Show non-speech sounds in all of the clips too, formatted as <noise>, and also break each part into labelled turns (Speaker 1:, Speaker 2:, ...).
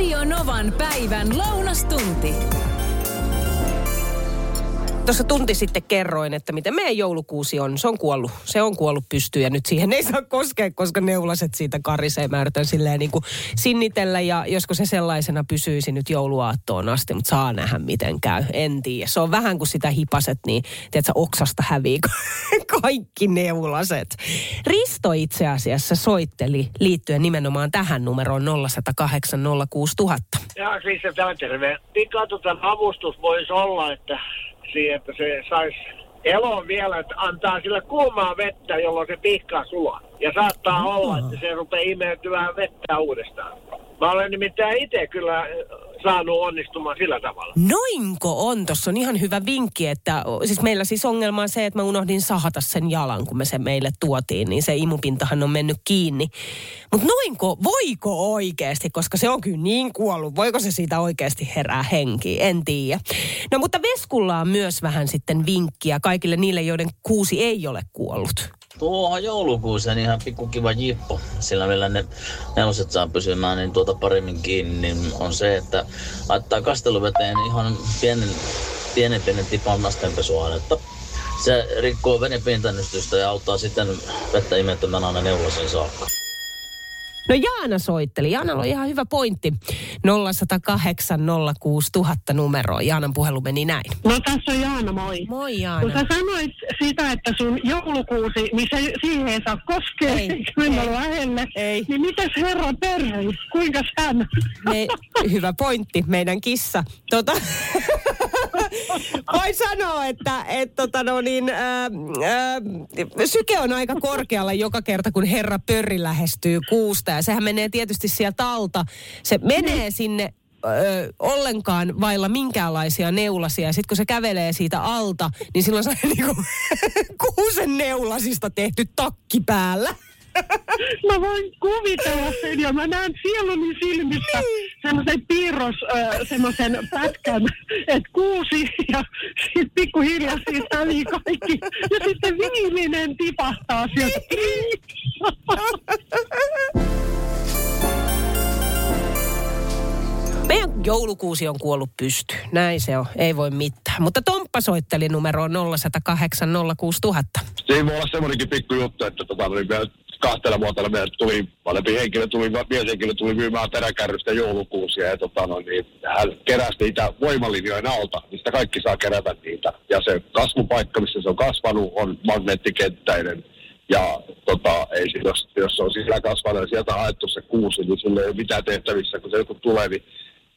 Speaker 1: Radio Novan päivän lounastunti.
Speaker 2: Tuossa tunti sitten kerroin, että miten meidän joulukuusi on. Se on kuollut. Se on kuollut pystyyn ja nyt siihen ei saa koskea, koska neulaset siitä karisee. Mä yritän silleen niin kuin sinnitellä ja josko se sellaisena pysyisi nyt jouluaattoon asti, mutta saa nähdä miten käy. En tiedä. Se on vähän kuin sitä hipaset, niin tiedätkö, oksasta hävii <laughs> kaikki neulaset. Risto itse asiassa soitteli liittyen nimenomaan tähän numeroon 0108 06000.
Speaker 3: Ja siis tämä terve. Pikatutan avustus voisi olla, että siihen, että se saisi eloon vielä, että antaa sille kuumaa vettä, jolloin se pihkaa sulaa. Ja saattaa olla, että se rupeaa imeytymään vettä uudestaan. Mä olen nimittäin itse kyllä saanut onnistumaan sillä tavalla.
Speaker 2: Noinko on? Tuossa on ihan hyvä vinkki, että siis meillä siis ongelma on se, että mä unohdin sahata sen jalan, kun me se meille tuotiin, niin se imupintahan on mennyt kiinni. Mutta noinko, voiko oikeasti, koska se on kyllä niin kuollut, voiko se siitä oikeasti herää henkiin, en tiedä. No mutta Veskulla on myös vähän sitten vinkkiä kaikille niille, joiden kuusi ei ole kuollut.
Speaker 4: Tuohon joulukuuseen ihan pikku kiva jippo, sillä millä ne neloset saa pysymään niin tuota paremmin kiinni, niin on se, että laittaa kasteluveteen ihan pienen, pienen pienen tipan nastenpesuainetta. Se rikkoo venepintannystystä ja auttaa sitten vettä imettämään aina neulasen saakka.
Speaker 2: No Jaana soitteli. Jaanalla on ihan hyvä pointti. 0108 06000 numeroa. Jaanan puhelu meni näin.
Speaker 5: No tässä on Jaana, moi.
Speaker 2: Moi
Speaker 5: Kun
Speaker 2: Jaana.
Speaker 5: sä sanoit sitä, että sun joulukuusi, niin se, siihen ei saa koskea,
Speaker 2: Ei,
Speaker 5: mennä
Speaker 2: ei,
Speaker 5: lähelle.
Speaker 2: ei.
Speaker 5: Niin mitäs herra perhe, kuinka hän?
Speaker 2: Me, hyvä pointti, meidän kissa. Tota, <laughs> voi sanoa, että et, tota, no niin, ää, ää, syke on aika korkealla joka kerta, kun herra pörri lähestyy kuusta. Ja sehän menee tietysti sieltä alta. Se menee sinne Ö, ollenkaan vailla minkäänlaisia neulasia. Ja sitten kun se kävelee siitä alta, niin silloin se on <laughs> niinku kuusen neulasista tehty takki päällä. <laughs>
Speaker 5: Mä voin kuvitella sen ja mä näen sieluni silmissä semmoisen piirros, äh, semmoisen pätkän, että kuusi ja sitten pikkuhiljaa siitä hävii kaikki. Ja sitten viimeinen tipahtaa sieltä. <laughs>
Speaker 2: Meidän joulukuusi on kuollut pysty. Näin se on. Ei voi mitään. Mutta Tomppa soitteli numeroon 0108 06000.
Speaker 6: Siinä voi olla semmoinenkin pikku juttu, että tota, niin kahtena vuotena meille tuli, vanhempi henkilö tuli, mieshenkilö tuli myymään peräkärrystä joulukuusia ja tota, no, niin, hän keräsi niitä voimalinjojen alta, mistä kaikki saa kerätä niitä. Ja se kasvupaikka, missä se on kasvanut, on magneettikenttäinen. Ja tota, ei, jos, jos on sillä kasvanut ja sieltä haettu se kuusi, niin sillä ei ole mitään tehtävissä, kun se joku tulee, niin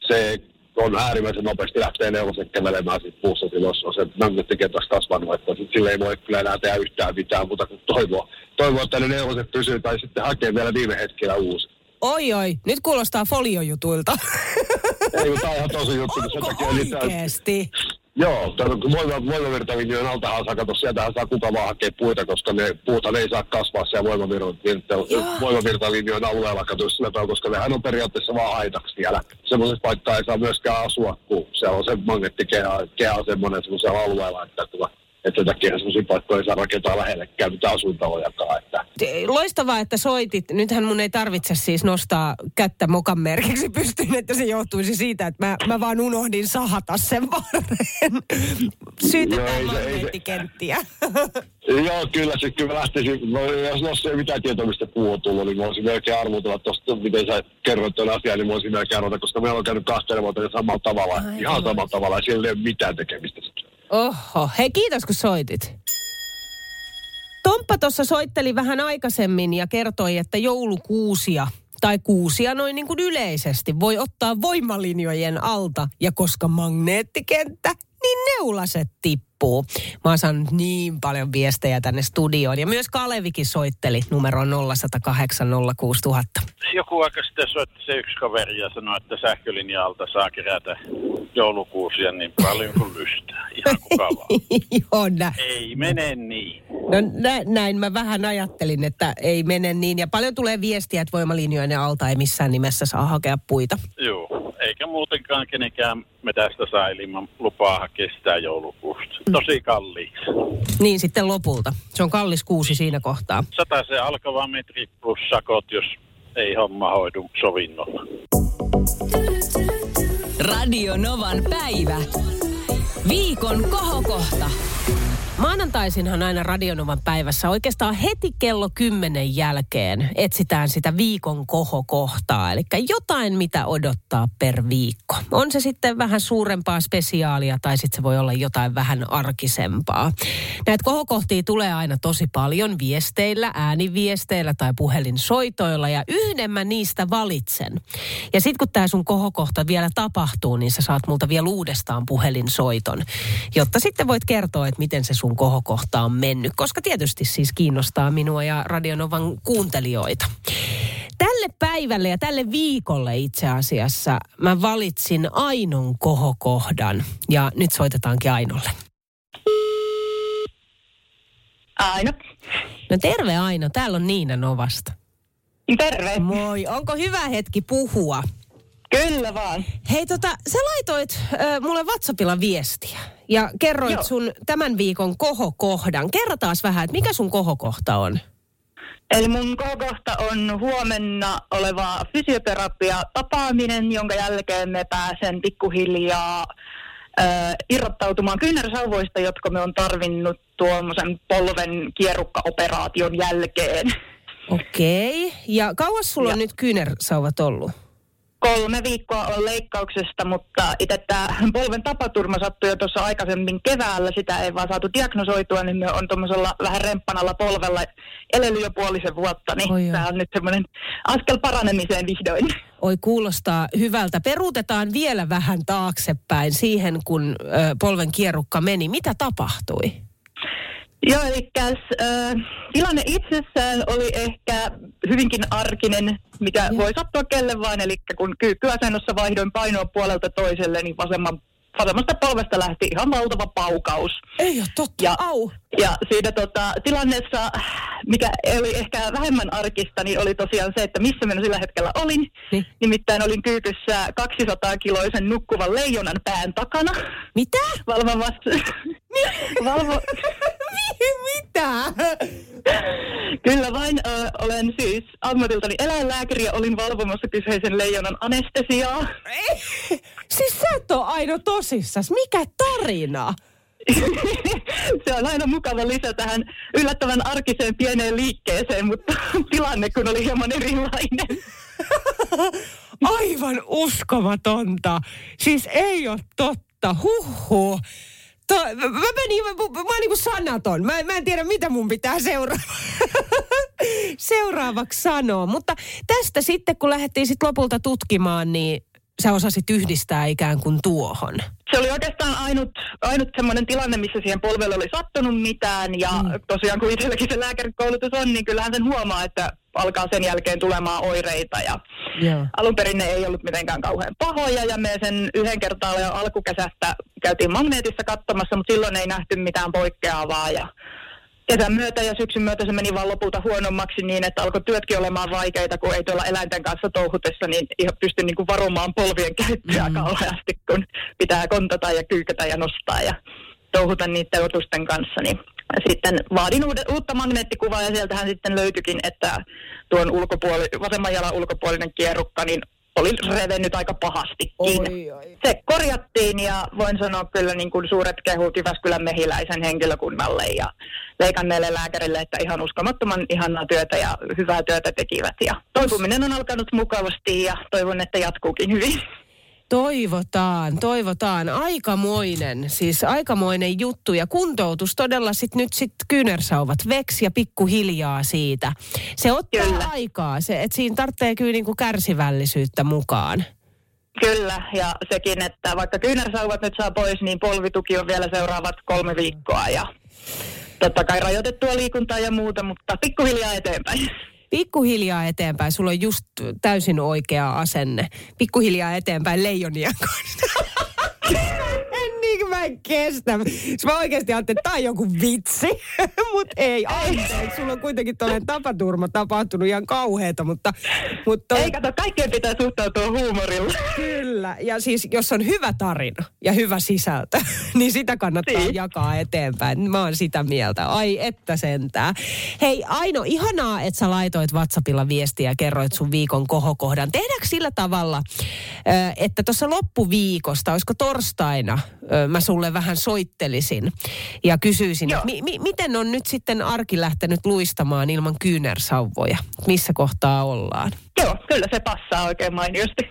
Speaker 6: se on äärimmäisen nopeasti lähtee neuvoset kävelemään sit puussa, on se magneettikentässä kasvanut, että sit sille ei voi kyllä enää tehdä yhtään mitään kuin toivoa, toivoa että ne neuvoset pysyy tai sitten hakee vielä viime hetkellä uusi.
Speaker 2: Oi oi, nyt kuulostaa foliojutuilta.
Speaker 6: Ei, mutta tämä on ihan tosi juttu,
Speaker 2: Onko
Speaker 6: niitä,
Speaker 2: oikeesti?
Speaker 6: Joo, tämän voima, voimavirtalinjojen altahan saa katsoa, sieltähän saa kuka vaan hakea puita, koska ne puuthan ei saa kasvaa siellä voimavirtalinjojen alueella, kato sillä tavalla, koska nehän on periaatteessa vaan haitaksi siellä. Semmoisessa paikkaa ei saa myöskään asua, kun siellä on se magneettikehä semmoinen semmoisella alueella, että, tuota, että sen takia semmoisia paikkoja ei saa rakentaa lähellekään mitään asuintalojakaan. Että
Speaker 2: Loistavaa, että soitit. Nythän mun ei tarvitse siis nostaa kättä mokan merkiksi pystyyn, että se johtuisi siitä, että mä, mä vaan unohdin sahata sen varren. Syytetään magneettikenttiä. <laughs>
Speaker 6: Joo, kyllä se kyllä lähtisi, no, jos, jos ei mitään tietoa, mistä puu on tullut, niin mä voisin melkein arvotella tuosta, miten sä kerroit tuon asian, niin mä voisin melkein arvota, koska meillä on käynyt kahtena vuotena samalla tavalla,
Speaker 2: Ai,
Speaker 6: ihan samalla tavalla, ja sillä ei ole mitään tekemistä.
Speaker 2: Oho, hei kiitos kun soitit. Tomppa tuossa soitteli vähän aikaisemmin ja kertoi, että joulukuusia tai kuusia noin niin kuin yleisesti voi ottaa voimalinjojen alta. Ja koska magneettikenttä, niin neulaset tippuu. Mä oon saanut niin paljon viestejä tänne studioon. Ja myös Kalevikin soitteli numero 0108 06000.
Speaker 7: joku aika sitten soitti se yksi kaveri ja sanoi, että sähkölinja-alta saa kerätä joulukuusia niin paljon kuin lystää. Ihan kuka. <laughs>
Speaker 2: Joo, nä-
Speaker 7: Ei mene niin.
Speaker 2: No nä- näin mä vähän ajattelin, että ei mene niin. Ja paljon tulee viestiä, että voimalinjojen alta ei missään nimessä saa hakea puita.
Speaker 7: Joo, eikä muutenkaan kenenkään metästä saa ilman lupaa hakea sitä joulukuusta. Tosi kalliiksi.
Speaker 2: Niin sitten lopulta. Se on kallis kuusi siinä kohtaa.
Speaker 7: Sata se alkava metri plus sakot, jos ei homma hoidu sovinnolla.
Speaker 1: Radio Novan päivä. Viikon kohokohta.
Speaker 2: Maanantaisinhan aina Radionovan päivässä oikeastaan heti kello kymmenen jälkeen etsitään sitä viikon kohokohtaa. Eli jotain, mitä odottaa per viikko. On se sitten vähän suurempaa spesiaalia tai sitten se voi olla jotain vähän arkisempaa. Näitä kohokohtia tulee aina tosi paljon viesteillä, ääniviesteillä tai puhelinsoitoilla ja yhden mä niistä valitsen. Ja sitten kun tämä sun kohokohta vielä tapahtuu, niin sä saat multa vielä uudestaan puhelinsoiton, jotta sitten voit kertoa, että miten se sun kohokohta on mennyt, koska tietysti siis kiinnostaa minua ja Radionovan kuuntelijoita. Tälle päivälle ja tälle viikolle itse asiassa mä valitsin Ainon kohokohdan ja nyt soitetaankin Ainolle.
Speaker 8: Aino.
Speaker 2: No terve Aino, täällä on Niina Novasta.
Speaker 8: Terve.
Speaker 2: Moi, onko hyvä hetki puhua?
Speaker 8: Kyllä vaan.
Speaker 2: Hei tota, sä laitoit äh, mulle WhatsAppilla viestiä ja kerroit
Speaker 8: Joo.
Speaker 2: sun tämän viikon kohokohdan. Kerro taas vähän, että mikä sun kohokohta on?
Speaker 8: Eli mun kohokohta on huomenna oleva fysioterapia tapaaminen, jonka jälkeen me pääsen pikkuhiljaa äh, irrottautumaan kyynärsauvoista, jotka me on tarvinnut tuommoisen polven kierrukkaoperaation jälkeen.
Speaker 2: Okei. Ja kauas sulla on
Speaker 8: Ja.
Speaker 2: nyt kyynärsauvat ollut?
Speaker 8: Kolme viikkoa on leikkauksesta, mutta itse tämä polven tapaturma sattui jo tuossa aikaisemmin keväällä. Sitä ei vaan saatu diagnosoitua, niin me on tuommoisella vähän remppanalla polvella elely jo puolisen vuotta. Niin
Speaker 2: Oi
Speaker 8: tämä on nyt semmoinen askel paranemiseen vihdoin.
Speaker 2: Oi kuulostaa hyvältä. Peruutetaan vielä vähän taaksepäin siihen, kun polven kierrukka meni. Mitä tapahtui?
Speaker 8: Joo, eli äh, tilanne itsessään oli ehkä hyvinkin arkinen, mikä
Speaker 2: Joo.
Speaker 8: voi sattua kelle vain. Eli kun kyykkyasennossa vaihdoin painoa puolelta toiselle, niin vasemman, vasemmasta polvesta lähti ihan valtava paukaus.
Speaker 2: Ei ole totta.
Speaker 8: Ja-
Speaker 2: Au.
Speaker 8: Ja siinä tota, tilanteessa, mikä oli ehkä vähemmän arkista, niin oli tosiaan se, että missä minä sillä hetkellä olin.
Speaker 2: Niin.
Speaker 8: Nimittäin olin kyykyssä 200-kiloisen nukkuvan leijonan pään takana
Speaker 2: Mitä?
Speaker 8: valvomassa. Valvo...
Speaker 2: Mitä?
Speaker 8: Kyllä vain ö, olen siis ammatiltani eläinlääkäri ja olin valvomassa kyseisen leijonan anestesiaa.
Speaker 2: Ei. Siis sä et ole aina tosissas. Mikä tarina? <laughs>
Speaker 8: se on aina mukava lisä tähän yllättävän arkiseen pieneen liikkeeseen, mutta <laughs> tilanne kun oli hieman erilainen. <laughs>
Speaker 2: Aivan uskomatonta. Siis ei ole totta. Huhhuh. To, mä, mä menin, mä, mä, mä niinku sanaton. Mä, mä en tiedä, mitä mun pitää seura- <laughs> seuraavaksi sanoa. Mutta tästä sitten, kun lähdettiin sit lopulta tutkimaan, niin sä osasit yhdistää ikään kuin tuohon.
Speaker 8: Se oli oikeastaan ainut, ainut semmoinen tilanne, missä siihen polvelle oli sattunut mitään. Ja mm. tosiaan kun itselläkin se lääkärikoulutus on, niin kyllähän sen huomaa, että alkaa sen jälkeen tulemaan oireita. Ja
Speaker 2: Joo.
Speaker 8: alun perin ne ei ollut mitenkään kauhean pahoja ja me sen yhden kertaa jo alkukesästä käytiin magneetissa katsomassa, mutta silloin ei nähty mitään poikkeavaa. Ja kesän myötä ja syksyn myötä se meni vaan lopulta huonommaksi niin, että alkoi työtkin olemaan vaikeita, kun ei tuolla eläinten kanssa touhutessa, niin ihan pysty niin kuin varumaan polvien käyttöä mm. kauheasti, kun pitää kontata ja kyykätä ja nostaa ja touhuta niiden otusten kanssa. Niin sitten vaadin uude, uutta magneettikuvaa ja sieltähän sitten löytyikin, että tuon ulkopuoli, vasemman jalan ulkopuolinen kierrukka niin oli revennyt aika pahastikin.
Speaker 2: Oi, oi.
Speaker 8: Se korjattiin ja voin sanoa kyllä niin kuin suuret kehut Jyväskylän mehiläisen henkilökunnalle ja leikanneelle lääkärille, että ihan uskomattoman ihanaa työtä ja hyvää työtä tekivät. Ja toipuminen on alkanut mukavasti ja toivon, että jatkuukin hyvin.
Speaker 2: Toivotaan, toivotaan. Aikamoinen, siis aikamoinen juttu. Ja kuntoutus todella sit nyt sit kyynärsauvat veksi ja pikkuhiljaa siitä. Se ottaa
Speaker 8: Kyllä.
Speaker 2: aikaa, se, että siinä tarvitsee kyllä niinku kärsivällisyyttä mukaan.
Speaker 8: Kyllä, ja sekin, että vaikka kyynärsauvat nyt saa pois, niin polvituki on vielä seuraavat kolme viikkoa ja totta kai rajoitettua liikuntaa ja muuta, mutta pikkuhiljaa eteenpäin.
Speaker 2: Pikkuhiljaa eteenpäin, sulla on just täysin oikea asenne. Pikkuhiljaa eteenpäin leijonien kanssa. <laughs> niin, mä en kestä. Mä oikeasti ajattelin, että tää on joku vitsi. <laughs> Mut ei, anteeksi. Sulla on kuitenkin toinen tapaturma tapahtunut ihan kauheeta, mutta... mutta
Speaker 5: Ei kato, kaikkeen pitää suhtautua huumorilla.
Speaker 2: Kyllä. Ja siis jos on hyvä tarina ja hyvä sisältö, <laughs> niin sitä kannattaa
Speaker 5: Niin.
Speaker 2: jakaa eteenpäin. Mä oon sitä mieltä. Ai että sentää. Hei Aino, ihanaa, että sä laitoit WhatsAppilla viestiä ja kerroit sun viikon kohokohdan. Tehdäänkö sillä tavalla, että tuossa loppuviikosta, olisiko torstaina, mä sulle vähän soittelisin ja kysyisin, että mi- mi- miten on nyt sitten arki lähtenyt luistamaan ilman kyynärsauvoja? Missä kohtaa ollaan?
Speaker 5: Joo, kyllä se passaa oikein mainiosti.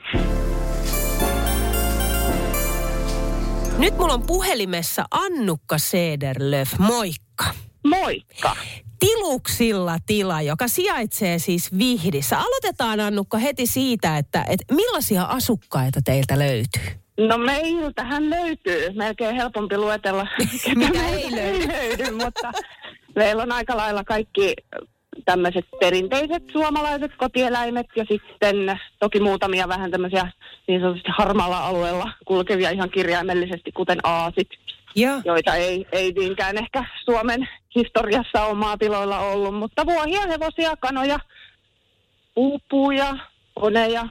Speaker 2: Nyt mulla on puhelimessa Annukka Sederlöf. Moikka.
Speaker 5: Moikka.
Speaker 2: Tiluksilla tila, joka sijaitsee siis Vihdissä. Aloitetaan Annukka heti siitä, että, että millaisia asukkaita teiltä löytyy?
Speaker 5: No meiltähän löytyy. Melkein helpompi luetella, <laughs>
Speaker 2: Mitä ei löydy.
Speaker 5: löydy. Mutta meillä on aika lailla kaikki tämmöiset perinteiset suomalaiset kotieläimet ja sitten toki muutamia vähän tämmöisiä niin sanotusti harmaalla alueella kulkevia ihan kirjaimellisesti, kuten aasit,
Speaker 2: Joo.
Speaker 5: joita ei, ei niinkään ehkä Suomen historiassa ole maatiloilla ollut, mutta vuohia, hevosia, kanoja, puupuja, koneja,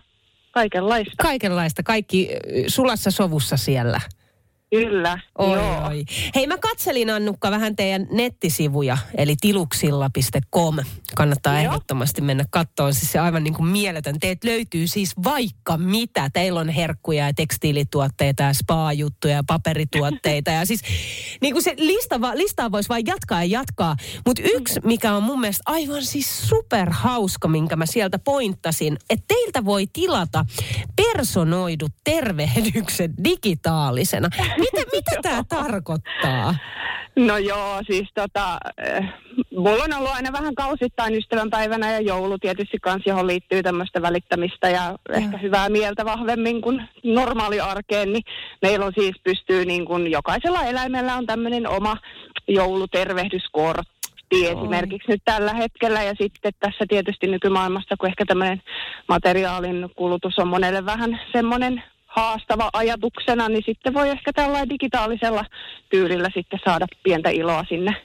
Speaker 5: kaikenlaista.
Speaker 2: Kaikenlaista, kaikki sulassa sovussa siellä.
Speaker 5: Kyllä,
Speaker 2: Oi,
Speaker 5: joo.
Speaker 2: oi. Hei, mä katselin Annukka vähän teidän nettisivuja, eli tiluksilla.com. Kannattaa
Speaker 5: Joo.
Speaker 2: ehdottomasti mennä kattoon. Siis se aivan niin kuin mieletön. Teet löytyy siis vaikka mitä. Teillä on herkkuja ja tekstiilituotteita ja spa-juttuja ja paperituotteita. Ja siis niin kuin se lista, va- listaa voisi vain jatkaa ja jatkaa. Mutta yksi, mikä on mun mielestä aivan siis superhauska, minkä mä sieltä pointtasin, että teiltä voi tilata personoidut tervehdykset digitaalisena. Mitä, mitä tämä tarkoittaa?
Speaker 5: No joo, siis tota, eh, mulla on ollut aina vähän kausittain ystävänpäivänä ja joulu tietysti kanssa, johon liittyy tämmöistä välittämistä ja ehkä hyvää mieltä vahvemmin kuin normaali arkeen, niin meillä on siis pystyy niin kuin jokaisella eläimellä on tämmöinen oma joulutervehdyskortti esimerkiksi nyt tällä hetkellä. Ja sitten tässä tietysti nykymaailmassa, kun ehkä tämmöinen materiaalin kulutus on monelle vähän semmoinen haastava ajatuksena, niin sitten voi ehkä tällä digitaalisella tyylillä sitten saada pientä iloa sinne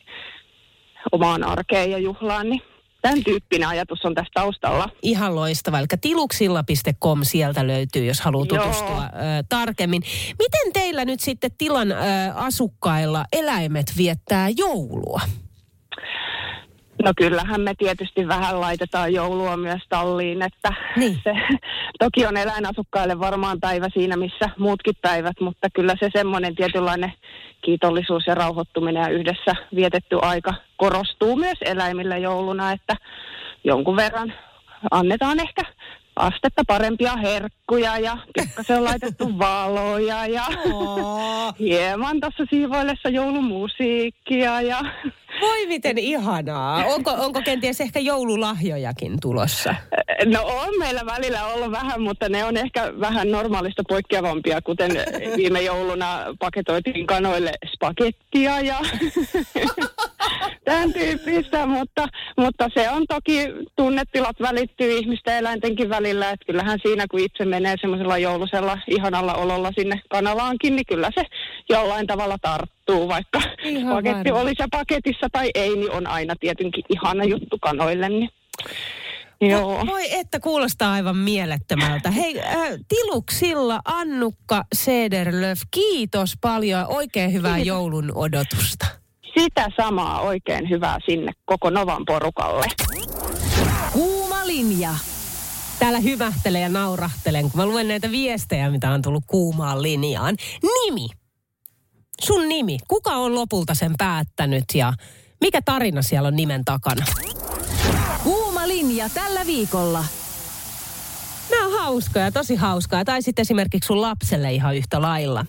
Speaker 5: omaan arkeen ja juhlaan, niin tämän tyyppinen ajatus on tässä taustalla.
Speaker 2: Ihan loistava. Eli tiluksilla.com sieltä löytyy, jos haluaa
Speaker 5: Joo.
Speaker 2: tutustua ö, tarkemmin. Miten teillä nyt sitten tilan ö, asukkailla eläimet viettää joulua?
Speaker 5: No kyllähän me tietysti vähän laitetaan joulua myös talliin, että
Speaker 2: Niin.
Speaker 5: se toki on eläinasukkaille varmaan päivä siinä, missä muutkin päivät, mutta kyllä se semmoinen tietynlainen kiitollisuus ja rauhoittuminen ja yhdessä vietetty aika korostuu myös eläimillä jouluna, että jonkun verran annetaan ehkä astetta parempia herkkuja ja pikkasen on laitettu <laughs> valoja ja hieman tuossa siivoillessa joulumusiikkia ja
Speaker 2: Voi miten ihanaa. Onko, onko kenties ehkä joululahjojakin tulossa?
Speaker 5: No on meillä välillä ollut vähän, mutta ne on ehkä vähän normaalista poikkeavampia, kuten <laughs> viime jouluna paketoitiin kanoille spagettia ja <laughs> tämän tyyppistä, mutta, mutta se on toki tunnetilat välittyy ihmisten ja eläintenkin välillä, että kyllähän siinä kun itse menee semmoisella joulusella ihanalla ololla sinne kanalaankin, niin kyllä se jollain tavalla tarttuu, vaikka
Speaker 2: Ihan
Speaker 5: paketti
Speaker 2: varma.
Speaker 5: olisi paketissa tai ei, niin on aina tietenkin ihana juttu kanoille, niin Joo.
Speaker 2: Voi että kuulostaa aivan mielettömältä. Hei, äh, tiluksilla Annukka Sederlöf, kiitos paljon. Oikein hyvää
Speaker 5: Kiitos.
Speaker 2: joulun odotusta.
Speaker 5: Sitä samaa oikein hyvää sinne koko Novan porukalle.
Speaker 1: Kuuma linja.
Speaker 2: Täällä hymähtelen ja naurahtelen, kun mä luen näitä viestejä, mitä on tullut kuumaan linjaan. Nimi. Sun nimi. Kuka on lopulta sen päättänyt ja mikä tarina siellä on nimen takana?
Speaker 1: Kuuma linja tällä viikolla.
Speaker 2: Hauskoja, tosi hauskaa. Tai sitten esimerkiksi sun lapselle ihan yhtä lailla.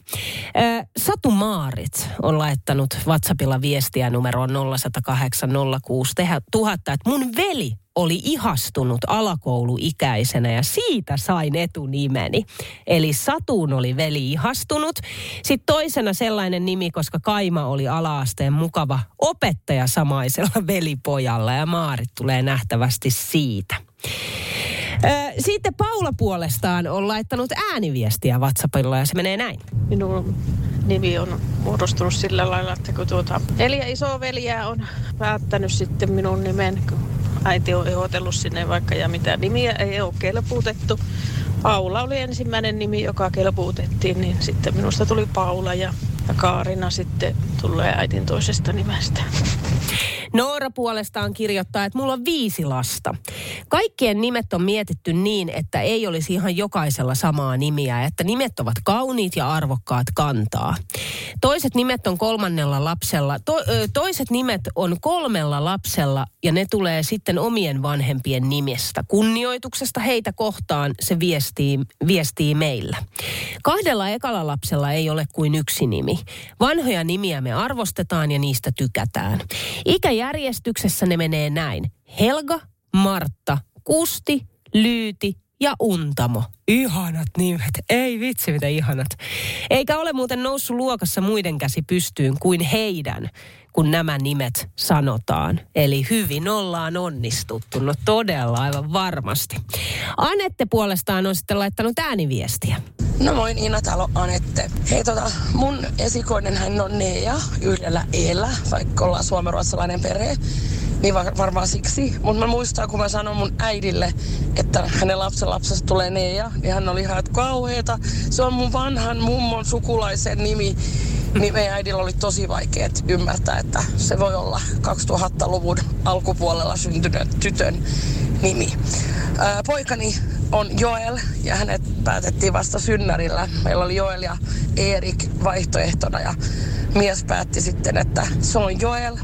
Speaker 2: Satu Maarit on laittanut WhatsAppilla viestiä numeroon 0108 06 tuhatta, että mun veli oli ihastunut alakouluikäisenä ja siitä sain etunimeni. Eli Satuun oli veli ihastunut. Sitten toisena sellainen nimi, koska Kaima oli alaasteen mukava opettaja samaisella <laughs> velipojalla ja Maarit tulee nähtävästi siitä. Sitten Paula puolestaan on laittanut ääniviestiä WhatsAppilla ja se menee näin.
Speaker 9: Minun nimi on muodostunut sillä lailla, että kun tuota neljä isoveliä on päättänyt sitten minun nimen, kun äiti on ehdotellut sinne vaikka ja mitä nimiä ei ole kelpuutettu. Paula oli ensimmäinen nimi, joka kelpuutettiin, niin sitten minusta tuli Paula ja, ja Kaarina sitten tulee äitin toisesta nimestä.
Speaker 2: Noora puolestaan kirjoittaa, että mulla on viisi lasta. Kaikkien nimet on mietitty niin, että ei olisi ihan jokaisella samaa nimiä, että nimet ovat kauniit ja arvokkaat kantaa. Toiset nimet on kolmannella lapsella, to, ö, toiset nimet on kolmella lapsella ja ne tulee sitten omien vanhempien nimestä. Kunnioituksesta heitä kohtaan se viestii, viestii meillä. Kahdella ekalla lapsella ei ole kuin yksi nimi. Vanhoja nimiä me arvostetaan ja niistä tykätään. Ikäjärjestyksessä ne menee näin. Helga, Martta, Kusti, Lyyti ja Untamo. Ihanat nimet. Ei vitsi, mitä ihanat. Eikä ole muuten noussut luokassa muiden käsi pystyyn kuin heidän, kun nämä nimet sanotaan. Eli hyvin ollaan onnistuttu. No todella, aivan varmasti. Anette puolestaan on sitten laittanut ääniviestiä.
Speaker 10: No moi Niina, on Anette. Hei tota, mun esikoinen hän on Nea yhdellä eellä, vaikka ollaan suomenruotsalainen perhe. Niin var- varmaan siksi. Mutta mä muistan, kun mä sanoin mun äidille, että hänen lapsen lapsesta tulee Nea, niin hän oli ihan, kauheeta. Se on mun vanhan mummon sukulaisen nimi. Niin meidän äidillä oli tosi vaikea ymmärtää, että se voi olla 2000-luvun alkupuolella syntynyt tytön nimi. Ää, poikani on Joel ja hänet päätettiin vasta synnärillä. Meillä oli Joel ja Erik vaihtoehtona ja mies päätti sitten, että se on Joel.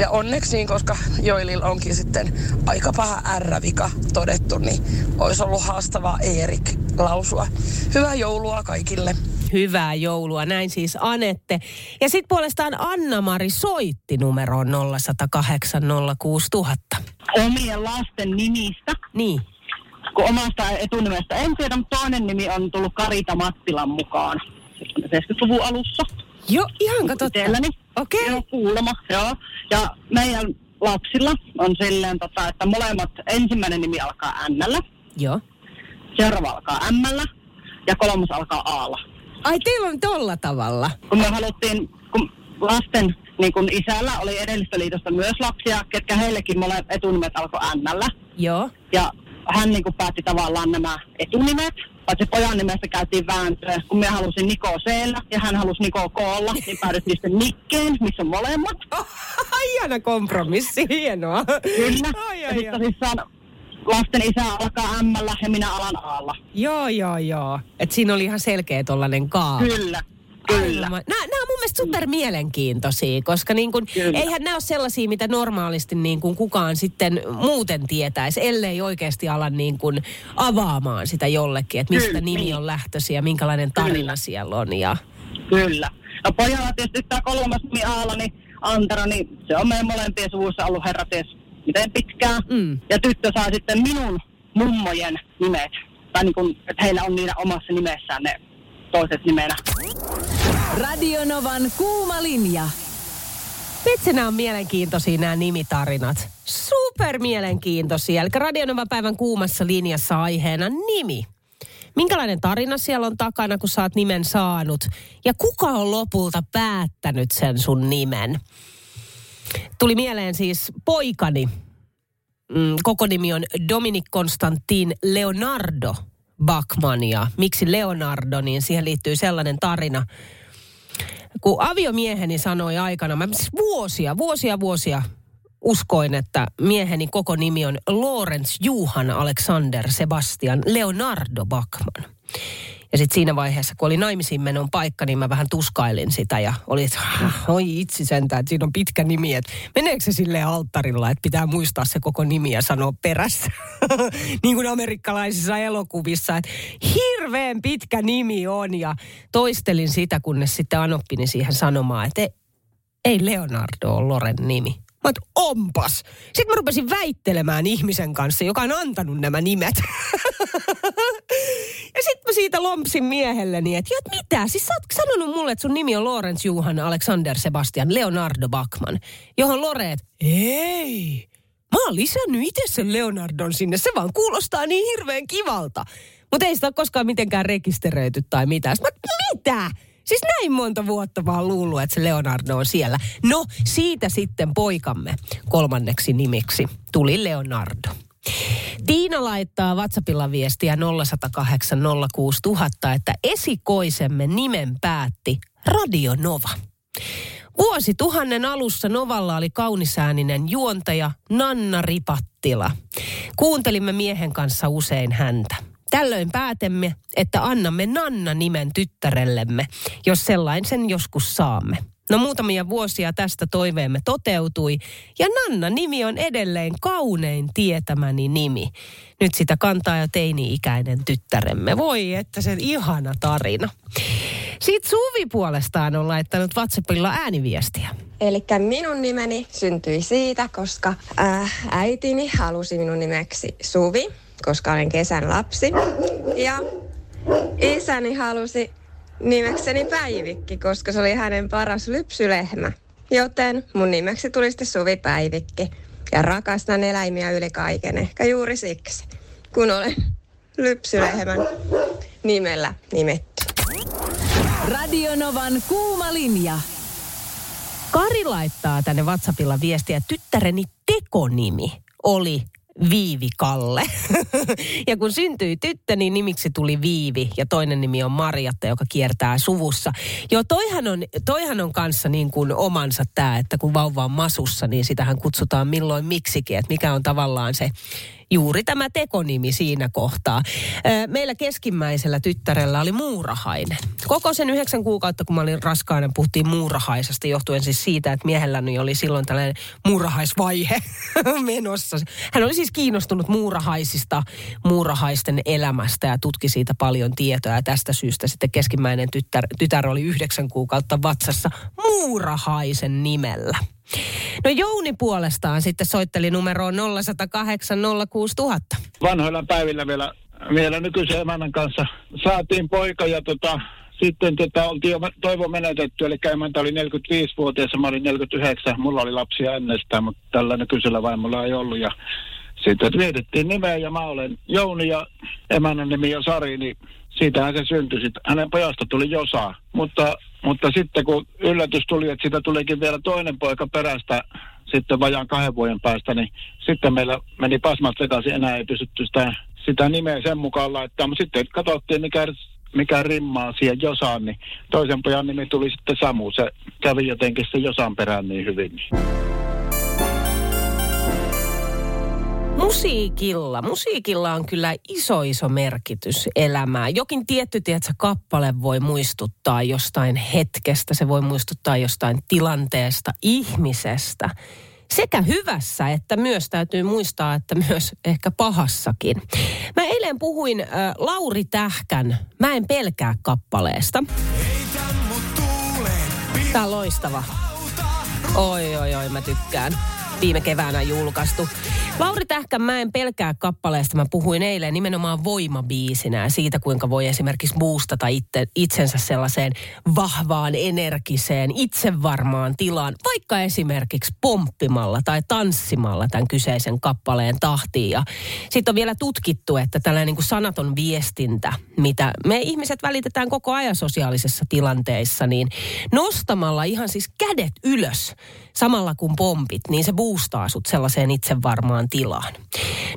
Speaker 10: Ja onneksi niin, koska Joelilla onkin sitten aika paha ärrävika todettu, niin olisi ollut haastavaa Erik lausua. Hyvää joulua kaikille.
Speaker 2: Hyvää joulua, näin siis Anette. Ja sitten puolestaan Anna-Mari soitti numeroon 0108 06000.
Speaker 11: Omien lasten nimistä,
Speaker 2: Niin.
Speaker 11: kun omasta etunimestä en tiedä, mutta toinen nimi on tullut Karita Mattilan mukaan. 70-luvun alussa.
Speaker 2: Joo, ihan kato. Okei.
Speaker 11: Joo, kuulemma, joo. Ja meidän lapsilla on silleen, tota, että molemmat, ensimmäinen nimi alkaa n
Speaker 2: Joo.
Speaker 11: seuraava alkaa m ja kolmas alkaa a
Speaker 2: Ai teillä on tolla tavalla.
Speaker 11: Kun me haluttiin, kun lasten niin kun isällä oli edellistä liitosta myös lapsia, ketkä heillekin molemmat etunimet alkoi n
Speaker 2: Joo.
Speaker 11: Ja hän niin kuin päätti tavallaan nämä etunimet. Paitsi pojan nimestä käytiin vääntöä. Kun minä halusin Niko c ja hän halusi Niko k niin päädyttiin sitten Nikkeen, missä on molemmat. <laughs>
Speaker 2: Ihana kompromissi, hienoa.
Speaker 11: Kyllä.
Speaker 2: Ai,
Speaker 11: ja
Speaker 2: ai,
Speaker 11: sitten
Speaker 2: ai.
Speaker 11: tosissaan lasten isä alkaa M ja minä alan Alla.
Speaker 2: Joo, joo, joo. Et siinä oli ihan selkeä tollanen kaava.
Speaker 11: Kyllä. Kyllä.
Speaker 2: Aivan. Mielestä super mielenkiintoisia, koska niin kun,
Speaker 11: Kyllä.
Speaker 2: eihän nämä ole sellaisia, mitä normaalisti niin kun kukaan sitten muuten tietäisi, ellei oikeasti ala niin kun avaamaan sitä jollekin, että mistä
Speaker 11: Kyllä,
Speaker 2: nimi on lähtöisin ja minkälainen tarina
Speaker 11: Kyllä.
Speaker 2: siellä on. Ja...
Speaker 11: Kyllä. No pojalla tietysti tämä kolmas nimi Aala, niin Antero, niin se on meidän molempien suvussa ollut herraties miten pitkään.
Speaker 2: Mm.
Speaker 11: Ja tyttö saa sitten minun mummojen nimet. Tai niin kuin, että heillä on niillä omassa nimessään ne toiset nimenä.
Speaker 1: Radionovan kuuma linja.
Speaker 2: Vitsi, nämä on mielenkiintoisia nämä nimitarinat. Super mielenkiintoisia. Eli Radionovan päivän kuumassa linjassa aiheena nimi. Minkälainen tarina siellä on takana, kun oot nimen saanut? Ja kuka on lopulta päättänyt sen sun nimen? Tuli mieleen siis poikani. Mm, koko nimi on Dominic Konstantin Leonardo Bachmann. Ja miksi Leonardo, niin siihen liittyy sellainen tarina, kun aviomieheni sanoi aikana, mä siis vuosia, vuosia, vuosia uskoin, että mieheni koko nimi on Lawrence Juhan Alexander Sebastian Leonardo Bachmann. Ja sitten siinä vaiheessa, kun oli naimisiin menon paikka, niin mä vähän tuskailin sitä ja oli, että "Ah, oi itse sentään, että siinä on pitkä nimi, että meneekö se silleen alttarilla, että pitää muistaa se koko nimi ja sanoa perässä. <laughs> niin kuin amerikkalaisissa elokuvissa, että hirveän pitkä nimi on ja toistelin sitä, kunnes sitten anoppini siihen sanomaan, että ei, ei Leonardo ole Loren nimi. Mä oot, onpas. Sitten mä rupesin väittelemään ihmisen kanssa, joka on antanut nämä nimet. <laughs> ja sitten mä siitä lompsin miehelleni, että jot mitä? Siis sä oot sanonut mulle, että sun nimi on Lorenz Juhan Alexander Sebastian Leonardo Bachmann. Johon Loreet, ei. Mä oon lisännyt itse sen Leonardon sinne. Se vaan kuulostaa niin hirveän kivalta. Mutta ei sitä ole koskaan mitenkään rekisteröity tai mitään. Sitten Mä, mitä? Siis näin monta vuotta vaan luullut, että se Leonardo on siellä. No, siitä sitten poikamme kolmanneksi nimiksi tuli Leonardo. Tiina laittaa WhatsAppilla viestiä 0108 06000, että esikoisemme nimen päätti Radio Nova. Vuosituhannen alussa Novalla oli kaunisääninen juontaja Nanna Ripattila. Kuuntelimme miehen kanssa usein häntä. Tällöin päätemme, että annamme Nanna-nimen tyttärellemme, jos sellaisen joskus saamme. No muutamia vuosia tästä toiveemme toteutui ja Nanna-nimi on edelleen kaunein tietämäni nimi. Nyt sitä kantaa jo teini-ikäinen tyttäremme. Voi, että se ihana tarina. Sitten Suvi puolestaan on laittanut WhatsAppilla ääniviestiä.
Speaker 12: Eli minun nimeni syntyi siitä, koska äh, äitini halusi minun nimeksi Suvi, koska olen kesän lapsi. Ja isäni halusi nimekseni Päivikki, koska se oli hänen paras lypsylehmä. Joten mun nimeksi tuli sitten Suvi Päivikki. Ja rakastan eläimiä yli kaiken, ehkä juuri siksi, kun olen lypsylehmän nimellä nimetty.
Speaker 1: Radionovan kuuma linja.
Speaker 2: Kari laittaa tänne WhatsAppilla viestiä, tyttäreni tekonimi oli Viivi Kalle. <laughs> ja kun syntyi tyttö, niin nimiksi tuli Viivi ja toinen nimi on Marjatta, joka kiertää suvussa. Joo, toihan on, toihan on kanssa niin kuin omansa tämä, että kun vauva on masussa, niin sitähän kutsutaan milloin miksikin, että mikä on tavallaan se juuri tämä tekonimi siinä kohtaa. Meillä keskimmäisellä tyttärellä oli muurahainen. Koko sen yhdeksän kuukautta, kun mä olin raskaana, puhuttiin muurahaisesta johtuen siis siitä, että miehelläni oli silloin tällainen muurahaisvaihe <laughs> menossa. Hän oli siis kiinnostunut muurahaisista, muurahaisten elämästä ja tutki siitä paljon tietoa. Ja tästä syystä sitten keskimmäinen tytär, tytär oli yhdeksän kuukautta vatsassa muurahaisen nimellä. No Jouni puolestaan sitten soitteli numeroon 0108 06000.
Speaker 13: Vanhoilla päivillä vielä, vielä nykyisen emännän kanssa saatiin poika ja tota, sitten tota, oltiin jo toivo menetetty, eli emäntä oli 45-vuotias ja mä olin 49. Mulla oli lapsia ennestään, mutta tällä nykyisellä vaimolla ei ollut. Ja sitten vietettiin nimeä ja mä olen Jouni ja emännän nimi on Sari, niin siitähän se syntyi. Sitten hänen pojasta tuli Josa, mutta, mutta sitten kun yllätys tuli, että siitä tulikin vielä toinen poika perästä sitten vajaan kahden vuoden päästä, niin sitten meillä meni pasmat sekaisin, enää ei pystytty sitä, sitä nimeä sen mukaan laittaa, mutta sitten katsottiin, mikä, mikä rimmaa siihen Josaan, niin toisen pojan nimi tuli sitten Samu, se kävi jotenkin se Josan perään niin hyvin. Niin.
Speaker 2: Musiikilla. Musiikilla on kyllä iso iso merkitys elämää. Jokin tietty, tiedätkö, kappale voi muistuttaa jostain hetkestä, se voi muistuttaa jostain tilanteesta, ihmisestä. Sekä hyvässä että myös täytyy muistaa, että myös ehkä pahassakin. Mä eilen puhuin äh, Lauri Tähkän Mä en pelkää kappaleesta. Tää on loistava. Oi, oi, oi, mä tykkään viime keväänä julkaistu. Lauri Tähkänmäen pelkää kappaleesta mä puhuin eilen nimenomaan voimabiisinä siitä, kuinka voi esimerkiksi boostata itse, itsensä sellaiseen vahvaan, energiseen, itsevarmaan tilaan, vaikka esimerkiksi pomppimalla tai tanssimalla tämän kyseisen kappaleen tahtiin. Sitten on vielä tutkittu, että tällainen niin kuin sanaton viestintä, mitä me ihmiset välitetään koko ajan sosiaalisessa tilanteissa, niin nostamalla ihan siis kädet ylös samalla kun pompit, niin se boostaa sut sellaiseen itsevarmaan tilaan.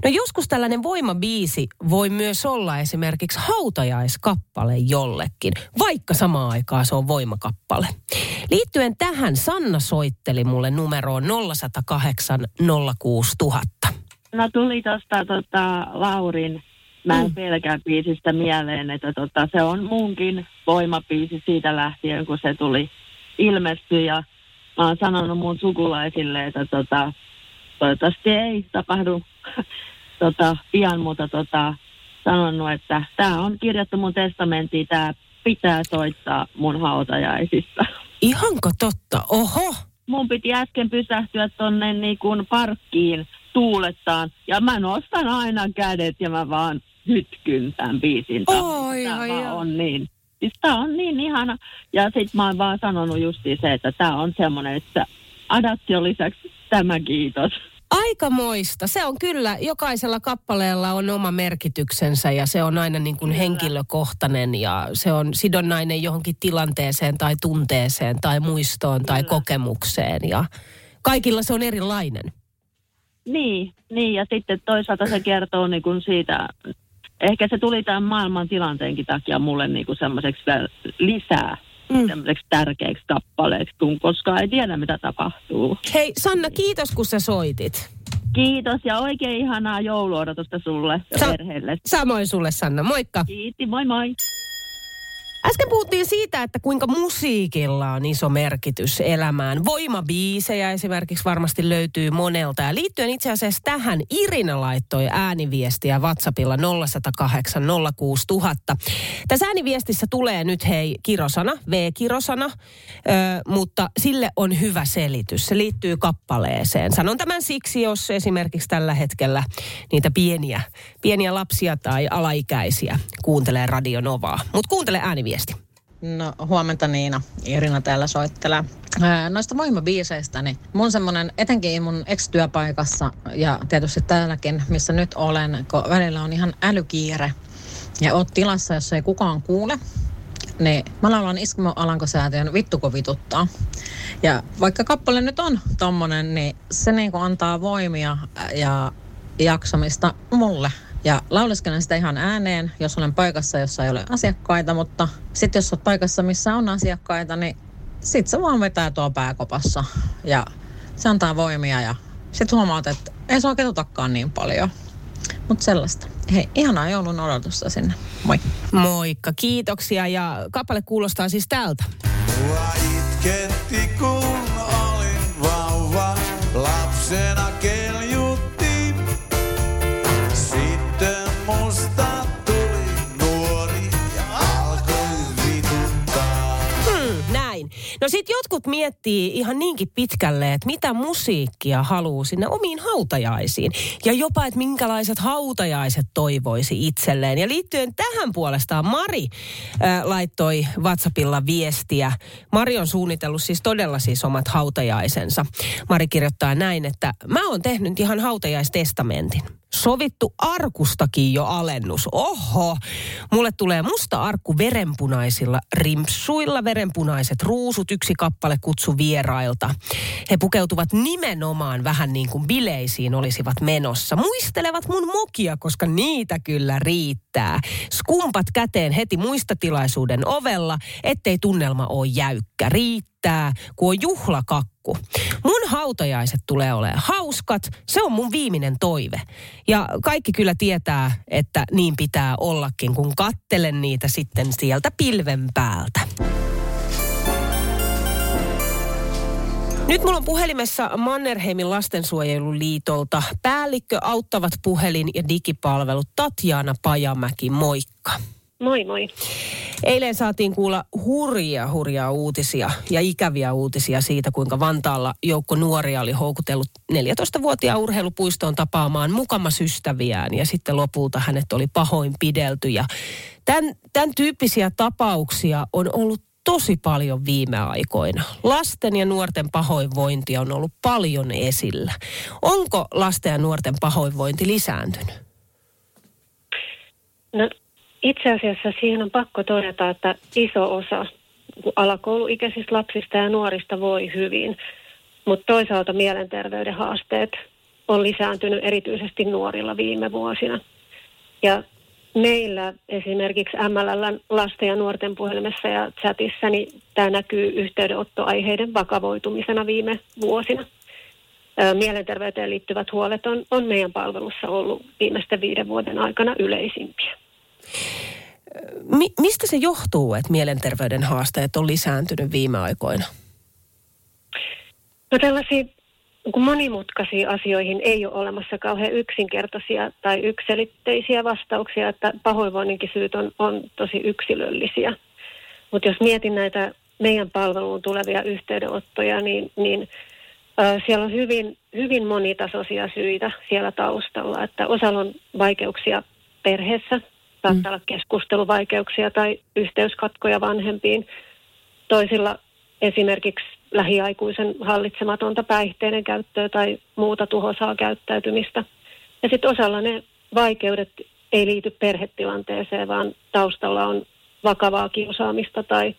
Speaker 2: No joskus tällainen voimabiisi voi myös olla esimerkiksi hautajaiskappale jollekin, vaikka samaan aikaan se on voimakappale. Liittyen tähän Sanna soitteli mulle numeroon 0108 06000.
Speaker 14: No tuli tuosta tota, Laurin Mä en mm. pelkää biisistä mieleen, että tota, se on munkin voimabiisi siitä lähtien, kun se tuli ilmestyi. Ja mä oon sanonut mun sukulaisille, että tota, toivottavasti ei tapahdu <laughs> tota, pian, mutta tota, sanonut, että tämä on kirjattu mun testamenttiin, tämä pitää soittaa mun hautajaisissa.
Speaker 2: Ihanko totta? Oho!
Speaker 14: Mun piti äsken pysähtyä tonne niin kuin parkkiin tuulettaan, ja mä nostan aina kädet ja mä vaan hytkyn tämän biisin.
Speaker 2: Oi, oi, oi.
Speaker 14: on niin Siis tämä on niin ihana. Ja sitten mä oon vaan sanonut justi se, että tämä on semmoinen, että adaption lisäksi tämä kiitos.
Speaker 2: Aikamoista. Se on kyllä, jokaisella kappaleella on oma merkityksensä ja se on aina niin kuin henkilökohtainen ja se on sidonnainen johonkin tilanteeseen tai tunteeseen tai muistoon tai kokemukseen ja kaikilla se on erilainen.
Speaker 14: Niin, niin, ja sitten toisaalta se kertoo niin kuin siitä, ehkä se tuli tämän maailman tilanteenkin takia mulle niin kuin semmoiseksi vielä lisää mm. semmoiseksi tärkeäksi kappaleeksi, kun koskaan ei tiedä, mitä tapahtuu.
Speaker 2: Hei Sanna, kiitos kun sä soitit.
Speaker 14: Kiitos ja oikein ihanaa jouluodotusta sulle ja
Speaker 2: Sa-
Speaker 14: perheelle.
Speaker 2: Samoin sulle Sanna, moikka.
Speaker 14: Kiitti, moi moi.
Speaker 2: Äsken puhuttiin siitä, että kuinka musiikilla on iso merkitys elämään. Voimabiisejä esimerkiksi varmasti löytyy monelta. Ja liittyen itse asiassa tähän, Irina laittoi ääniviestiä WhatsAppilla 0108 06000. Tässä ääniviestissä tulee nyt hei kirosana, V-kirosana, ö, mutta sille on hyvä selitys. Se liittyy kappaleeseen. Sanon tämän siksi, jos esimerkiksi tällä hetkellä niitä pieniä, pieniä lapsia tai alaikäisiä kuuntelee Radio Novaa. Mutta kuuntele ääniviesti.
Speaker 15: No huomenta Niina, Irina täällä soittelee. Noista voimabiiseistä, niin mun semmonen, etenkin mun ex-työpaikassa ja tietysti täälläkin, missä nyt olen, kun välillä on ihan älykiire ja oot tilassa, jossa ei kukaan kuule, niin mä laulan Iskmo Alankosäätiön Vittuko vituttaa. Ja vaikka kappale nyt on tommonen, niin se niinku antaa voimia ja jaksamista mulle. Ja lauleskelen sitä ihan ääneen, jos olen paikassa, jossa ei ole asiakkaita, mutta sitten jos olet paikassa, missä on asiakkaita, niin sit se vaan vetää tuo pääkopassa. Ja se antaa voimia ja sitten huomaat, että ei se oikein tutakaan niin paljon. Mutta sellaista. Hei, ihanaa joulun odotusta sinne. Moi.
Speaker 2: Moikka, kiitoksia ja kappale kuulostaa siis tältä.
Speaker 16: Mua itketti, kun
Speaker 2: No sit jotkut miettii ihan niinkin pitkälle, että mitä musiikkia haluaa sinne omiin hautajaisiin. Ja jopa, että minkälaiset hautajaiset toivoisi itselleen. Ja liittyen tähän puolestaan Mari äh, laittoi WhatsAppilla viestiä. Mari on suunnitellut siis todella siis omat hautajaisensa. Mari kirjoittaa näin, että mä oon tehnyt ihan hautajaistestamentin. Sovittu arkustakin jo alennus. Oho, mulle tulee musta arkku verenpunaisilla rimpsuilla, verenpunaiset ruusut, yksi kappale kutsu vierailta. He pukeutuvat nimenomaan vähän niin kuin bileisiin olisivat menossa. Muistelevat mun mokia, koska niitä kyllä riittää. Skumpat käteen heti muistatilaisuuden ovella, ettei tunnelma ole jäykkä. Riittää, kun on juhlakakku. Mun hautajaiset tulee olemaan hauskat. Se on mun viimeinen toive. Ja kaikki kyllä tietää, että niin pitää ollakin, kun kattelen niitä sitten sieltä pilven päältä. Nyt mulla on puhelimessa Mannerheimin lastensuojeluliitolta päällikkö auttavat puhelin- ja digipalvelut Tatjana Pajamäki. Moikka.
Speaker 17: Moi moi.
Speaker 2: Eilen saatiin kuulla hurjia, hurjaa uutisia ja ikäviä uutisia siitä, kuinka Vantaalla joukko nuoria oli houkutellut 14-vuotiaan urheilupuistoon tapaamaan mukamas ystäviään ja sitten lopulta hänet oli pahoin pidelty. Ja tämän, tämän tyyppisiä tapauksia on ollut tosi paljon viime aikoina. Lasten ja nuorten pahoinvointi on ollut paljon esillä. Onko lasten ja nuorten pahoinvointi lisääntynyt?
Speaker 17: No, itse asiassa siihen on pakko todeta, että iso osa alakouluikäisistä lapsista ja nuorista voi hyvin, mutta toisaalta mielenterveyden haasteet on lisääntynyt erityisesti nuorilla viime vuosina. Ja meillä esimerkiksi MLL lasten ja nuorten puhelimessa ja chatissa, niin tämä näkyy yhteydenottoaiheiden vakavoitumisena viime vuosina. Mielenterveyteen liittyvät huolet on, on meidän palvelussa ollut viimeisten viiden vuoden aikana yleisimpiä.
Speaker 2: Mi- mistä se johtuu, että mielenterveyden haasteet on lisääntynyt viime aikoina?
Speaker 17: No tällaisia monimutkaisiin asioihin ei ole olemassa kauhean yksinkertaisia tai ykselitteisiä vastauksia, että pahoinvoinninkin syyt on, on tosi yksilöllisiä. Mutta jos mietin näitä meidän palveluun tulevia yhteydenottoja, niin, niin ö, siellä on hyvin, hyvin monitasoisia syitä siellä taustalla. Että osalla on vaikeuksia perheessä, saattaa olla keskusteluvaikeuksia tai yhteyskatkoja vanhempiin. Toisilla esimerkiksi lähiaikuisen hallitsematonta päihteiden käyttöä tai muuta tuhosaa käyttäytymistä. Ja sitten osalla ne vaikeudet ei liity perhetilanteeseen, vaan taustalla on vakavaa kiusaamista tai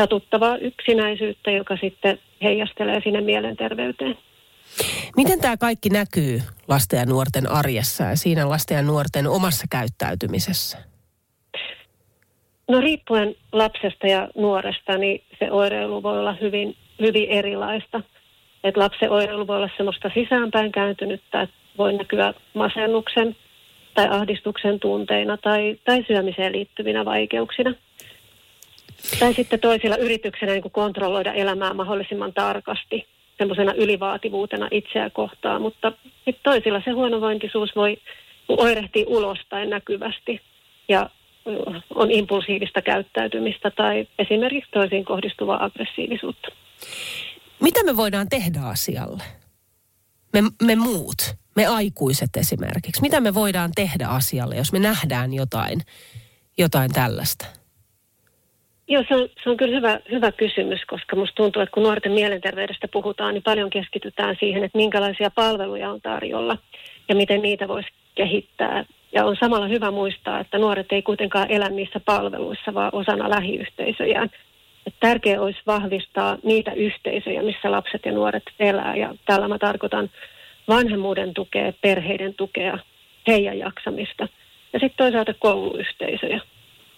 Speaker 17: satuttavaa yksinäisyyttä, joka sitten heijastelee sinne mielenterveyteen.
Speaker 2: Miten tämä kaikki näkyy lasten ja nuorten arjessa ja siinä lasten ja nuorten omassa käyttäytymisessä?
Speaker 17: No riippuen lapsesta ja nuoresta, niin se oireilu voi olla hyvin, hyvin erilaista. Et lapsen oireilu voi olla semmoista sisäänpäin kääntynyttä, että voi näkyä masennuksen tai ahdistuksen tunteina tai, tai syömiseen liittyvinä vaikeuksina. Tai sitten toisilla yrityksenä niin kontrolloida elämää mahdollisimman tarkasti semmoisena ylivaativuutena itseä kohtaan, mutta toisilla se huonovointisuus voi oirehtia ulostain näkyvästi ja on impulsiivista käyttäytymistä tai esimerkiksi toisiin kohdistuvaa aggressiivisuutta.
Speaker 2: Mitä me voidaan tehdä asialle? Me, me muut, me aikuiset esimerkiksi. Mitä me voidaan tehdä asialle, jos me nähdään jotain, jotain tällaista?
Speaker 17: Joo, se on, se on kyllä hyvä, hyvä kysymys, koska musta tuntuu, että kun nuorten mielenterveydestä puhutaan, niin paljon keskitytään siihen, että minkälaisia palveluja on tarjolla ja miten niitä voisi kehittää. Ja on samalla hyvä muistaa, että nuoret ei kuitenkaan elä niissä palveluissa, vaan osana lähiyhteisöjään. Tärkeää olisi vahvistaa niitä yhteisöjä, missä lapset ja nuoret elää. Ja tällä mä tarkoitan vanhemmuuden tukea, perheiden tukea, heidän jaksamista. Ja sitten toisaalta kouluyhteisöjä.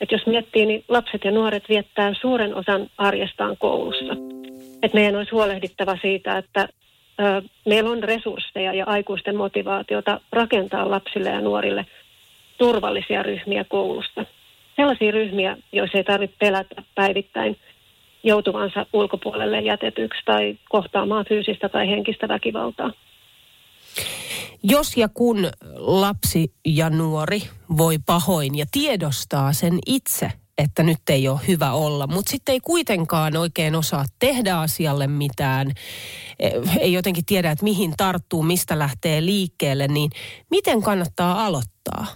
Speaker 17: Et jos miettii, niin lapset ja nuoret viettää suuren osan arjestaan koulussa. Et meidän olisi huolehdittava siitä, että ö, meillä on resursseja ja aikuisten motivaatiota rakentaa lapsille ja nuorille turvallisia ryhmiä koulussa. Sellaisia ryhmiä, joissa ei tarvitse pelätä päivittäin joutuvansa ulkopuolelle jätetyksi tai kohtaamaan fyysistä tai henkistä väkivaltaa.
Speaker 2: Jos ja kun lapsi ja nuori voi pahoin ja tiedostaa sen itse, että nyt ei ole hyvä olla, mutta sitten ei kuitenkaan oikein osaa tehdä asialle mitään, eh, ei jotenkin tiedä, että mihin tarttuu, mistä lähtee liikkeelle, niin miten kannattaa aloittaa?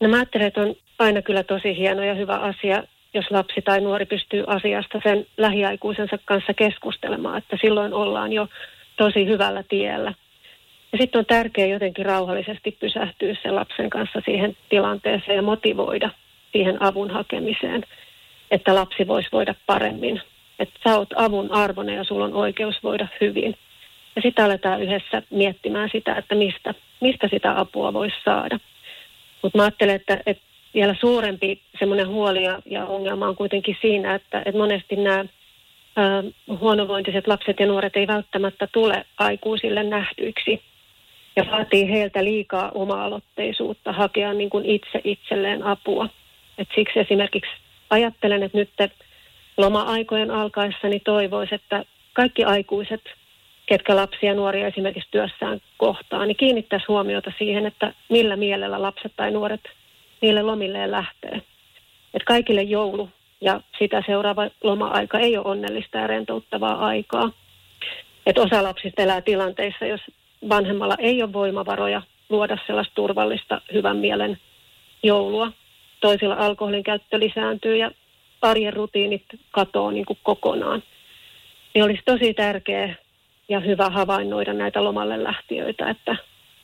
Speaker 17: No mä ajattelen, että on aina kyllä tosi hieno ja hyvä asia, jos lapsi tai nuori pystyy asiasta sen lähiaikuisensa kanssa keskustelemaan, että silloin ollaan jo tosi hyvällä tiellä. Ja sitten on tärkeää jotenkin rauhallisesti pysähtyä sen lapsen kanssa siihen tilanteeseen ja motivoida siihen avun hakemiseen, että lapsi voisi voida paremmin. Että sä oot avun arvoinen ja sulla on oikeus voida hyvin. Ja sitten aletaan yhdessä miettimään sitä, että mistä, mistä sitä apua voisi saada. Mutta mä ajattelen, että, että vielä suurempi semmoinen huoli ja, ja ongelma on kuitenkin siinä, että, että monesti nämä huonovointiset lapset ja nuoret ei välttämättä tule aikuisille nähdyiksi ja vaatii heiltä liikaa oma-aloitteisuutta hakea niin kuin itse itselleen apua. Et siksi esimerkiksi ajattelen, että nyt loma-aikojen alkaessa niin toivoisi, että kaikki aikuiset, ketkä lapsia ja nuoria esimerkiksi työssään kohtaa, niin kiinnittäisi huomiota siihen, että millä mielellä lapset tai nuoret niille lomilleen lähtee. Et kaikille joulu ja sitä seuraava loma-aika ei ole onnellista ja rentouttavaa aikaa. Et osa lapsista elää tilanteissa, jos vanhemmalla ei ole voimavaroja luoda sellaista turvallista hyvän mielen joulua. Toisilla alkoholin käyttö lisääntyy ja arjen rutiinit katoaa niin kuin kokonaan. Niin olisi tosi tärkeää ja hyvä havainnoida näitä lomalle lähtiöitä, että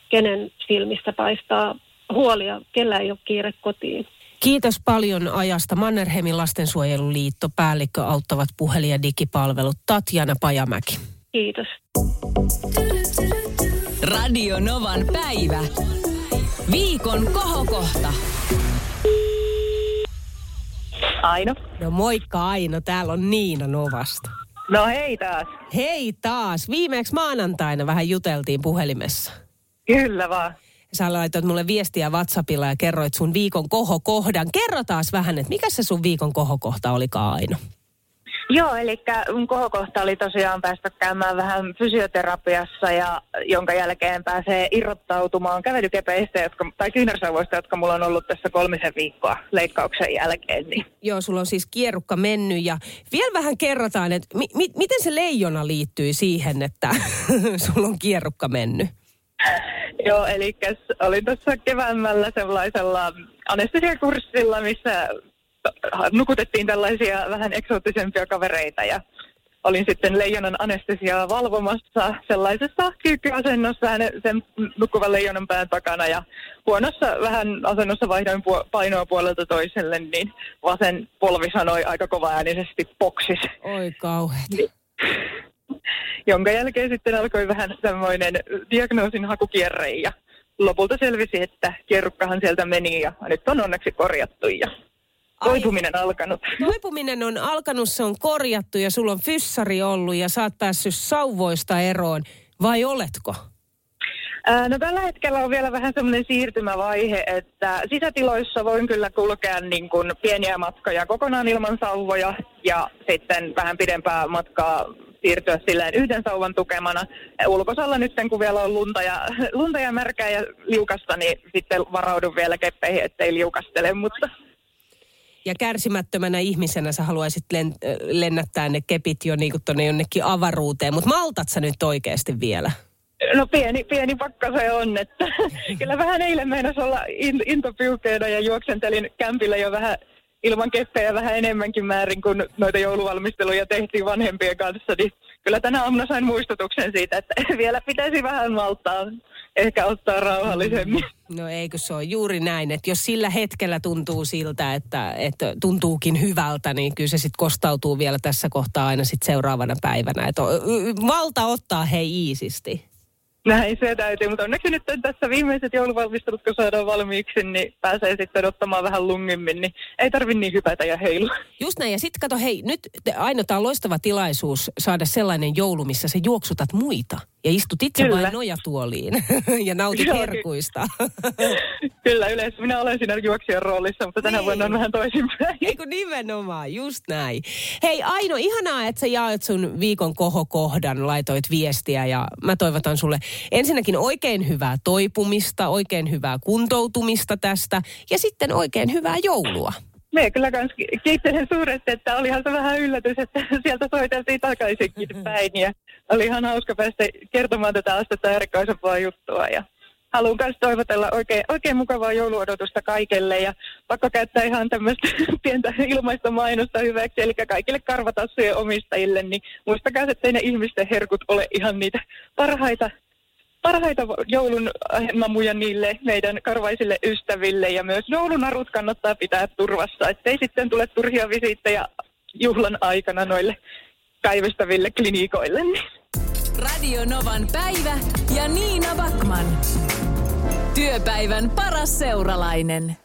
Speaker 17: kenen silmistä paistaa huolia, kellä ei ole kiire kotiin.
Speaker 2: Kiitos paljon ajasta. Mannerheimin lastensuojeluliitto, päällikkö auttavat puhelin- ja digipalvelut Tatjana Pajamäki.
Speaker 17: Kiitos.
Speaker 1: Radio Novan päivä. Viikon kohokohta.
Speaker 8: Aino.
Speaker 2: No moikka Aino, täällä on Niina Novasta.
Speaker 8: No hei taas.
Speaker 2: Hei taas. Viimeksi maanantaina vähän juteltiin puhelimessa.
Speaker 8: Kyllä vaan.
Speaker 2: Sä laitoit mulle viestiä WhatsAppilla ja kerroit sun viikon kohokohdan. Kerro taas vähän, että mikä se sun viikon kohokohta olikaan Aino?
Speaker 8: Joo, eli mun kohokohta oli tosiaan päästä käymään vähän fysioterapiassa ja jonka jälkeen pääsee irrottautumaan kävelykepeistä jotka, tai kyynärsauvoista, jotka mulla on ollut tässä kolmisen viikkoa leikkauksen jälkeen. Niin.
Speaker 2: Joo, sulla on siis kierrukka mennyt ja vielä vähän kerrotaan, että mi- mi- miten se leijona liittyy siihen, että <laughs> sulla on kierrukka mennyt?
Speaker 8: Joo, eli olin tuossa keväämällä sellaisella anestesiakurssilla, missä nukutettiin tällaisia vähän eksoottisempia kavereita ja olin sitten leijonan anestesiaa valvomassa sellaisessa kyykkyasennossa sen nukkuvan leijonan pään takana ja huonossa vähän asennossa vaihdoin puo- painoa puolelta toiselle, niin vasen polvi sanoi aika kova äänisesti poksis.
Speaker 2: Oi kauheeta. <laughs>
Speaker 8: Jonka jälkeen sitten alkoi vähän semmoinen diagnoosin hakukierre ja lopulta selvisi, että kierrukkahan sieltä meni ja nyt on onneksi korjattu ja toipuminen alkanut.
Speaker 2: Toipuminen on alkanut, se on korjattu ja sulla on fyssari ollut ja sä oot päässyt sauvoista eroon. Vai oletko?
Speaker 8: No tällä hetkellä on vielä vähän semmoinen siirtymävaihe, että sisätiloissa voin kyllä kulkea niin kuin pieniä matkoja kokonaan ilman sauvoja ja sitten vähän pidempää matkaa siirtyä silleen yhden sauvan tukemana. Ulkosalla nyt kun vielä on lunta ja, lunta ja märkää ja liukasta, niin sitten varaudun vielä keppeihin, ettei liukastele, mutta
Speaker 2: Ja kärsimättömänä ihmisenä sä haluaisit len, lennättää ne kepit jo niin tuonne jonnekin avaruuteen, mutta maltat sä nyt oikeasti vielä?
Speaker 8: No pieni, pieni pakka se on, että <laughs> kyllä vähän eilen meinas olla in, intopiukeena ja juoksentelin kämpillä jo vähän ilman keppejä vähän enemmänkin määrin, kun noita jouluvalmisteluja tehtiin vanhempien kanssa, niin kyllä tänä aamuna sain muistutuksen siitä, että <laughs> vielä pitäisi vähän maltaa, ehkä ottaa rauhallisemmin.
Speaker 2: No eikö se ole juuri näin, että jos sillä hetkellä tuntuu siltä, että, että tuntuukin hyvältä, niin kyllä se sitten kostautuu vielä tässä kohtaa aina sitten seuraavana päivänä. Että valta ottaa hei iisisti.
Speaker 8: Näin se täytyy, mutta onneksi nyt tässä viimeiset jouluvalmistelut, kun saadaan valmiiksi, niin pääsee sitten ottamaan vähän lungimmin, niin ei tarvi niin hypätä ja heilua.
Speaker 2: Just näin. Ja sitten kato, hei, nyt te- Aino, tämä on loistava tilaisuus saada sellainen joulu, missä sä juoksutat muita. Ja istut itse
Speaker 8: Kyllä.
Speaker 2: vain nojatuoliin <laughs> ja nautit
Speaker 8: Joo,
Speaker 2: herkuista. <laughs>
Speaker 8: Kyllä yleensä minä olen siinä juoksijan roolissa, mutta tänä vuonna on vähän toisinpäin. <laughs>
Speaker 2: Eikö nimenomaan, just näin. Hei Aino, ihanaa, että sä jaat sun viikon kohokohdan, laitoit viestiä ja mä toivotan sulle ensinnäkin oikein hyvää toipumista, oikein hyvää kuntoutumista tästä ja sitten oikein hyvää joulua.
Speaker 8: Me kyllä kans ki- kiittelen suuresti, että olihan se vähän yllätys, että sieltä soiteltiin takaisinkin päin. Ja oli ihan hauska päästä kertomaan tätä astetta erikoisempaa juttua. Ja haluan myös toivotella oikein, oikein mukavaa jouluodotusta kaikille. Ja pakko käyttää ihan tämmöistä <laughs> pientä ilmaista mainosta hyväksi. Eli kaikille karvatassujen omistajille, niin muistakaa, että ne ihmisten herkut ole ihan niitä parhaita parhaita joulun mamuja niille meidän karvaisille ystäville ja myös joulunarut kannattaa pitää turvassa, ettei sitten tule turhia visiittejä juhlan aikana noille päivystäville klinikoille.
Speaker 1: Radio Novan päivä ja Niina Backman. Työpäivän paras seuralainen.